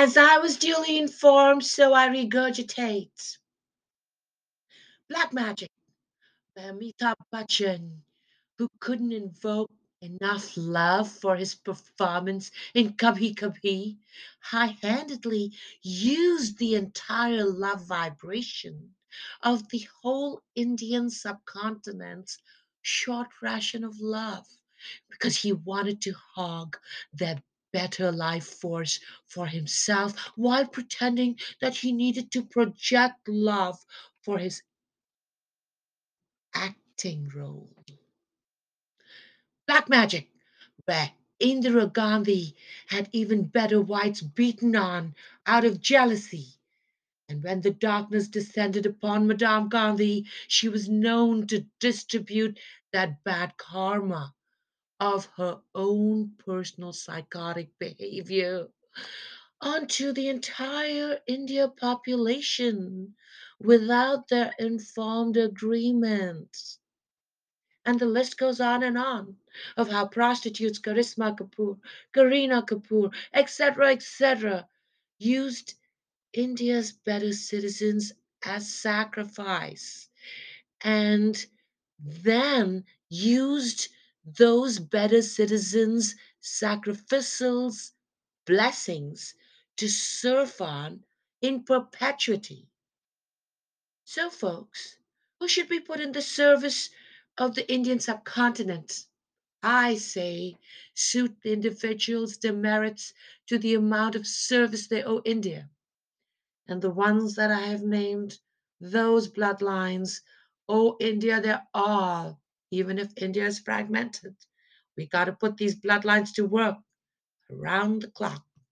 As I was duly informed, so I regurgitate. Black Magic by Amitabh Bachchan, who couldn't invoke enough love for his performance in Kabhi Kabhi, high-handedly used the entire love vibration of the whole Indian subcontinent's short ration of love because he wanted to hog that better life force for himself while pretending that he needed to project love for his acting role. Black Magic, where Indira Gandhi had even better whites beaten on out of jealousy. And when the darkness descended upon Madame Gandhi, she was known to distribute that bad karma of her own personal psychotic behavior onto the entire India population without their informed agreement. And the list goes on and on of how prostitutes Karisma Kapoor, Kareena Kapoor, etc., etc., used India's better citizens as sacrifice and then used those better citizens' sacrificial blessings to surf on in perpetuity. So, folks, who should be put in the service of the Indian subcontinent? I say, suit the individuals' demerits to the amount of service they owe India. And the ones that I have named, those bloodlines, owe India their all even if India is fragmented. We got to put these bloodlines to work around the clock.